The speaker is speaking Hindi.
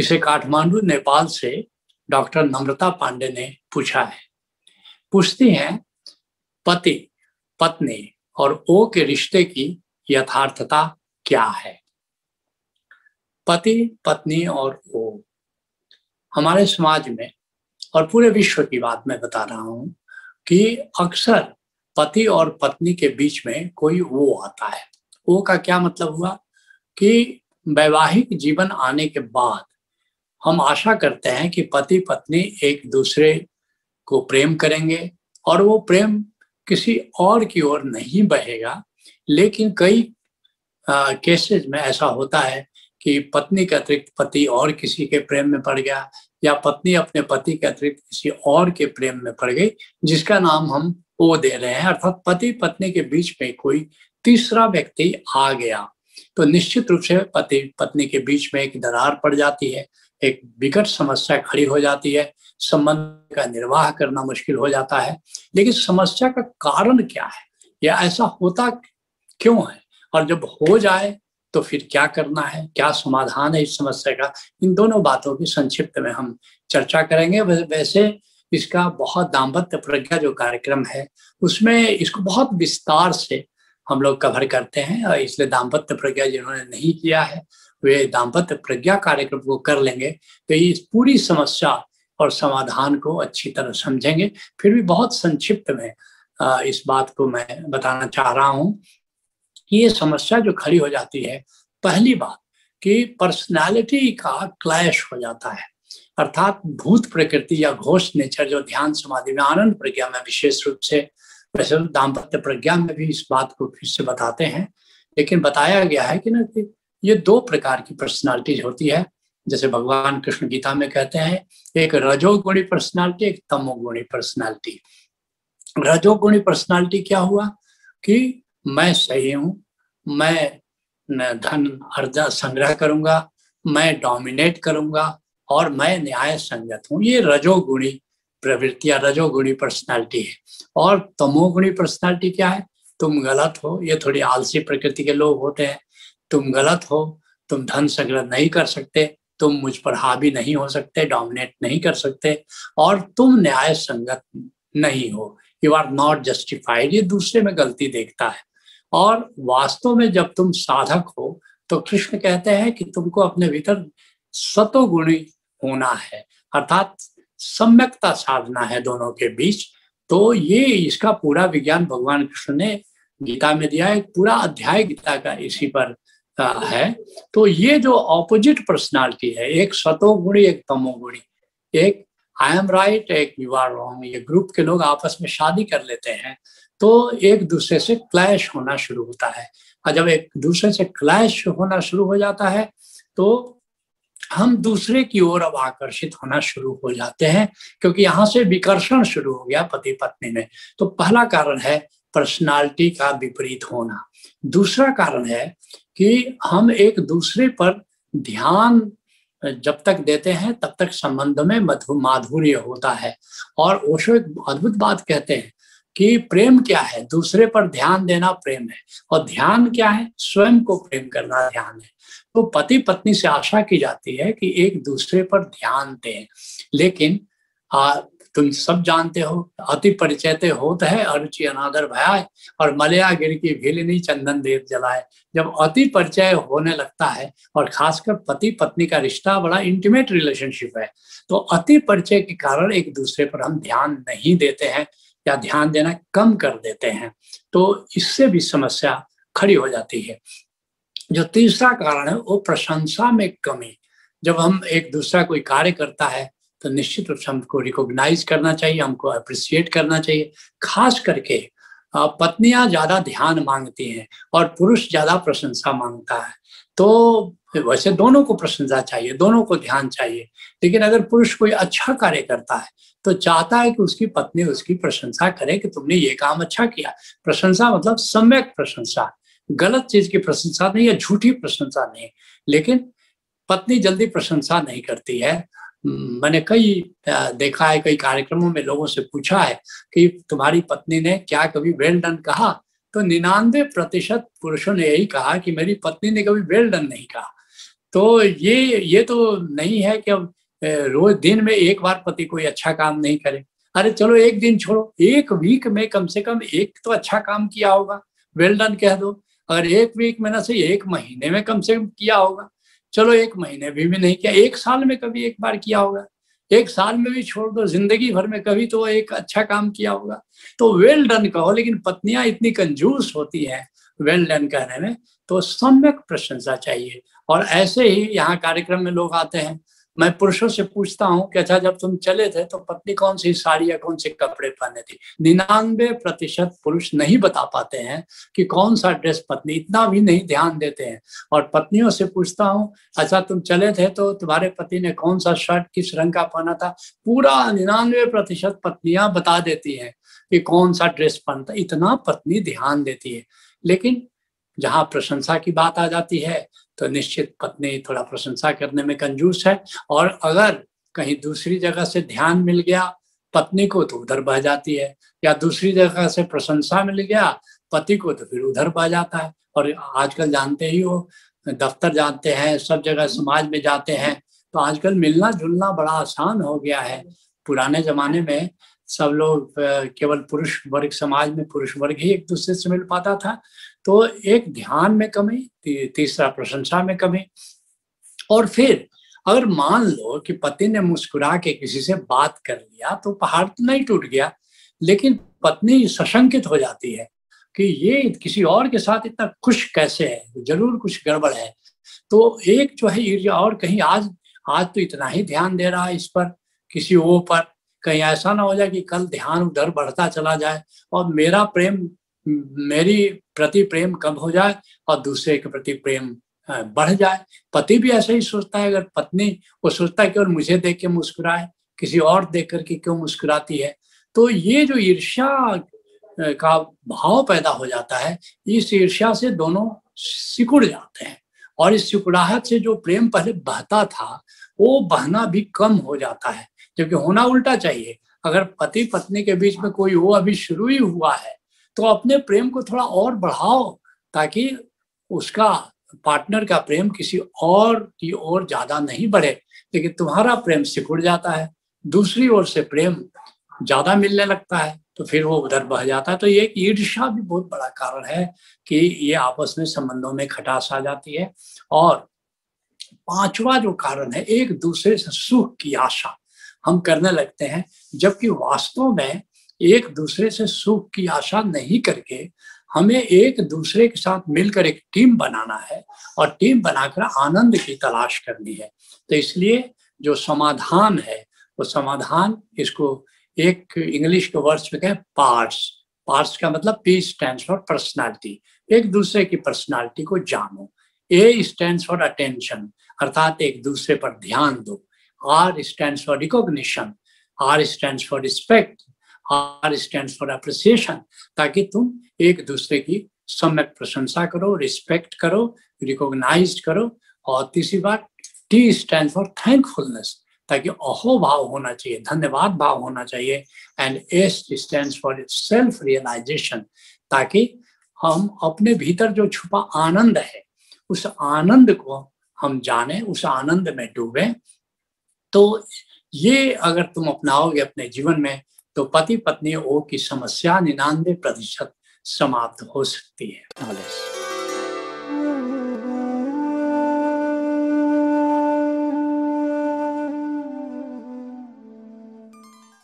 इसे काठमांडू, नेपाल से डॉक्टर नम्रता पांडे ने पूछा है। पूछती हैं, पति, पत्नी और ओ के रिश्ते की यथार्थता क्या है? पति, पत्नी और ओ। हमारे समाज में और पूरे विश्व की बात मैं बता रहा हूँ कि अक्सर पति और पत्नी के बीच में कोई वो आता है। वो का क्या मतलब हुआ कि वैवाहिक जीवन आने के बाद हम आशा करते हैं कि पति पत्नी एक दूसरे को प्रेम करेंगे और वो प्रेम किसी और की ओर नहीं बहेगा लेकिन कई केसेस में ऐसा होता है कि पत्नी के अतिरिक्त पति और किसी के प्रेम में पड़ गया या पत्नी अपने पति के अतिरिक्त किसी और के प्रेम में पड़ गई, जिसका नाम हम वो दे रहे हैं। अर्थात पति पत्नी के बीच में कोई तीसरा व्यक्ति आ गया तो निश्चित रूप से पति पत्नी के बीच में एक दरार पड़ जाती है। एक विकट समस्या खड़ी हो जाती है। संबंध का निर्वाह करना मुश्किल हो जाता है। लेकिन समस्या का कारण क्या है? या ऐसा होता क्यों है? और जब हो जाए तो फिर क्या करना है? क्या समाधान है इस समस्या का? इन दोनों बातों की संक्षिप्त में हम चर्चा करेंगे। वैसे इसका बहुत दाम्पत्य प्रज्ञा जो कार्यक्रम है, उसमें इसको बहुत विस्तार से हम लोग कवर करते हैं। और इसलिए दाम्पत्य प्रज्ञा जिन्होंने नहीं किया है वे दाम्पत्य प्रज्ञा कार्यक्रम को कर लेंगे तो इस पूरी समस्या और समाधान को अच्छी तरह समझेंगे। फिर भी बहुत संक्षिप्त में इस बात को मैं बताना चाह रहा हूँ कि ये समस्या जो खड़ी हो जाती है, पहली बात कि पर्सनालिटी का क्लैश हो जाता है। अर्थात भूत प्रकृति या घोष नेचर जो ध्यान समाधि में, आनंद प्रज्ञा में विशेष रूप से, वैसे दाम्पत्य प्रज्ञा में भी इस बात को फिर से बताते हैं, लेकिन बताया गया है कि ना कि ये दो प्रकार की पर्सनालिटीज होती है। जैसे भगवान कृष्ण गीता में कहते हैं, एक रजोगुणी पर्सनालिटी एक तमोगुणी पर्सनालिटी रजोगुणी पर्सनालिटी क्या हुआ? कि मैं सही हूँ, मैं धन, अर्जा संग्रह करूँगा, मैं डोमिनेट करूँगा और मैं न्याय संगत हूँ। ये रजोगुणी प्रवृत्तियाँ रजोगुणी पर्सनालिटी है। और तमोगुणी पर्सनालिटी क्या है? तुम गलत हो, ये थोड़ी आलसी प्रकृति के लोग होते हैं। तुम गलत हो, तुम धन संग्रह नहीं कर सकते, तुम मुझ पर हावी नहीं हो सकते डोमिनेट नहीं कर सकते और तुम न्याय संगत नहीं हो। यू आर नॉट जस्टिफाइड ये दूसरे में गलती देखता है। और वास्तव में जब तुम साधक हो तो कृष्ण कहते हैं कि तुमको अपने भीतर सतोगुणी होना है, अर्थात सम्यकता साधना है दोनों के बीच। तो ये इसका पूरा विज्ञान भगवान कृष्ण ने गीता में दिया एक पूरा अध्याय गीता का इसी पर है। तो ये जो ऑपोजिट पर्सनालिटी है, एक सतोगुणी एक तमोगुणी एक आई एम राइट एक यू आर रॉन्ग ये ग्रुप के लोग आपस में शादी कर लेते हैं तो एक दूसरे से क्लैश होना शुरू होता है। और जब एक दूसरे से क्लैश होना शुरू हो जाता है तो हम दूसरे की ओर अब आकर्षित होना शुरू हो जाते हैं, क्योंकि यहाँ से विकर्षण शुरू हो गया पति पत्नी में। तो पहला कारण है पर्सनालिटी का विपरीत होना। दूसरा कारण है कि हम एक दूसरे पर ध्यान जब तक देते हैं तब तक संबंध में मधु माधुर्य होता है। और ओशो एक अद्भुत बात कहते हैं कि प्रेम क्या है? दूसरे पर ध्यान देना प्रेम है। और ध्यान क्या है? स्वयं को प्रेम करना ध्यान है। तो पति पत्नी से आशा की जाती है कि एक दूसरे पर ध्यान दें। लेकिन आ, तुम सब जानते हो, अति परिचयते होत है, अरुचि अनादर भयाय, और मलया गिर की भीलिनी चंदन देव जलाए जब अति परिचय होने लगता है, और खासकर पति पत्नी का रिश्ता बड़ा इंटीमेट रिलेशनशिप है तो अति परिचय के कारण एक दूसरे पर हम ध्यान नहीं देते हैं, या ध्यान देना कम कर देते हैं तो इससे भी समस्या खड़ी हो जाती है। जो तीसरा कारण है, वो प्रशंसा में कमी। जब हम एक दूसरा कोई कार्य करता है तो निश्चित रूप से हमको रिकॉग्नाइज करना चाहिए, हमको अप्रिसिएट करना चाहिए। खास करके पत्नियाँ ज़्यादा ध्यान मांगती हैं और पुरुष ज़्यादा प्रशंसा माँगता है। तो वैसे दोनों को प्रशंसा चाहिए, दोनों को ध्यान चाहिए। लेकिन अगर पुरुष कोई अच्छा कार्य करता है तो चाहता है कि उसकी पत्नी उसकी प्रशंसा करे कि तुमने ये काम अच्छा किया। प्रशंसा मतलब सम्यक प्रशंसा। गलत चीज़ की प्रशंसा नहीं या झूठी प्रशंसा नहीं। लेकिन पत्नी जल्दी प्रशंसा नहीं करती है मैंने कई देखा है, कई कार्यक्रमों में लोगों से पूछा है कि तुम्हारी पत्नी ने क्या कभी वेल डन कहा? तो निन्यानवे प्रतिशत पुरुषों ने यही कहा कि मेरी पत्नी ने कभी वेल डन नहीं कहा। तो ये ये तो नहीं है कि अब रोज दिन में एक बार पति कोई अच्छा काम नहीं करे। अरे चलो एक दिन छोड़ो, एक वीक में कम से कम एक तो अच्छा काम किया होगा। वेल डन कह दो। अगर एक वीक में ना से एक महीने में कम से कम किया होगा चलो एक महीने भी, भी नहीं किया एक साल में कभी एक बार किया होगा। एक साल में भी छोड़ दो ज़िंदगी भर में कभी तो एक अच्छा काम किया होगा। तो वेल डन कहो लेकिन पत्नियाँ इतनी कंजूस होती हैं वेल डन कहने में तो सम्यक प्रशंसा चाहिए। और ऐसे ही यहाँ कार्यक्रम में लोग आते हैं मैं पुरुषों से पूछता हूँ कि अच्छा जब तुम चले थे तो पत्नी कौन सी साड़ी या कौन से कपड़े पहने थी? निन्यानवे प्रतिशत पुरुष नहीं बता पाते हैं कि कौन सा ड्रेस पत्नी, इतना भी नहीं ध्यान देते हैं। और पत्नियों से पूछता हूँ अच्छा तुम चले थे तो तुम्हारे पति ने कौन सा शर्ट, किस रंग का पहना था? पूरा निन्यानवे प्रतिशत पत्नियाँ बता देती हैं कि कौन सा ड्रेस पहनता इतना पत्नी ध्यान देती है। लेकिन जहाँ प्रशंसा की बात आ जाती है तो निश्चित पत्नी थोड़ा प्रशंसा करने में कंजूस है। और अगर कहीं दूसरी जगह से ध्यान मिल गया, पत्नी को तो उधर बह जाती है। या दूसरी जगह से प्रशंसा मिल गया, पति को तो फिर उधर बह जाता है। और आजकल जानते ही हो, दफ्तर जाते हैं, सब जगह समाज में जाते हैं। तो आजकल मिलना जुलना बड़ा आसान हो गया है। पुराने जमाने में सब लोग केवल पुरुष वर्ग, समाज में पुरुष वर्ग ही एक दूसरे से मिल पाता था। तो एक ध्यान में कमी तीसरा प्रशंसा में कमी। और फिर अगर मान लो कि पति ने मुस्कुरा के किसी से बात कर लिया तो पहाड़ तो नहीं टूट गया, लेकिन पत्नी सशंकित हो जाती है कि ये किसी और के साथ इतना खुश कैसे है, ज़रूर कुछ गड़बड़ है। तो एक जो है ईर्जा और कहीं आज आज तो इतना ही ध्यान दे रहा है इस पर, किसी वो पर। कहीं ऐसा ना हो जाए कि कल ध्यान उधर बढ़ता चला जाए, और मेरा प्रेम मेरी प्रति प्रेम कम हो जाए और दूसरे के प्रति प्रेम बढ़ जाए। पति भी ऐसा ही सोचता है, अगर पत्नी वो सोचता है कि और मुझे देख के मुस्कुराए, किसी और देख करके क्यों मुस्कुराती है? तो ये जो ईर्ष्या का भाव पैदा हो जाता है, इस ईर्ष्या से दोनों सिकुड़ जाते हैं। और इस सिकुड़ाहट से जो प्रेम पहले बहता था, वो बहना भी कम हो जाता है। क्योंकि होना उल्टा चाहिए। अगर पति पत्नी के बीच में कोई वो अभी शुरू ही हुआ है तो अपने प्रेम को थोड़ा और बढ़ाओ, ताकि उसका पार्टनर का प्रेम किसी और की ओर ज़्यादा नहीं बढ़े, लेकिन तुम्हारा प्रेम सिकुड़ जाता है। दूसरी ओर से प्रेम ज़्यादा मिलने लगता है तो फिर वो उधर बह जाता है। तो ये ईर्षा भी बहुत बड़ा कारण है कि ये आपस में संबंधों में खटास आ जाती है। और पांचवा जो कारण है, एक दूसरे से सुख की आशा। हम करने लगते हैं, जबकि वास्तव में एक दूसरे से सुख की आशा नहीं करके हमें एक दूसरे के साथ मिलकर एक टीम बनाना है और टीम बनाकर आनंद की तलाश करनी है। तो इसलिए जो समाधान है, वो तो समाधान इसको एक इंग्लिश के वर्ड्स में कहें पार्ट्स पार्ट्स का मतलब पी स्टैंड फॉर पर्सनालिटी एक दूसरे की पर्सनालिटी को जानो। ए स्टैंड फॉर अटेंशन अर्थात एक दूसरे पर ध्यान दो। R stand for recognition R stand for respect R stand for appreciation ताकि तुम एक दूसरे की सम्यक प्रशंसा करो रिस्पेक्ट करो रिकॉग्नाइज करो, और तीसरी बात टी स्टैंड फॉर थैंकफुलनेस ताकि अहो भाव होना चाहिए, धन्यवाद भाव होना चाहिए and S stand for self realisation ताकि हम अपने भीतर जो छुपा आनंद है, उस आनंद को हम जाने, उस आनंद में डूबे। तो ये अगर तुम अपनाओगे अपने जीवन में तो पति पत्नी ओ की समस्या निन्यानवे प्रतिशत समाप्त हो सकती है।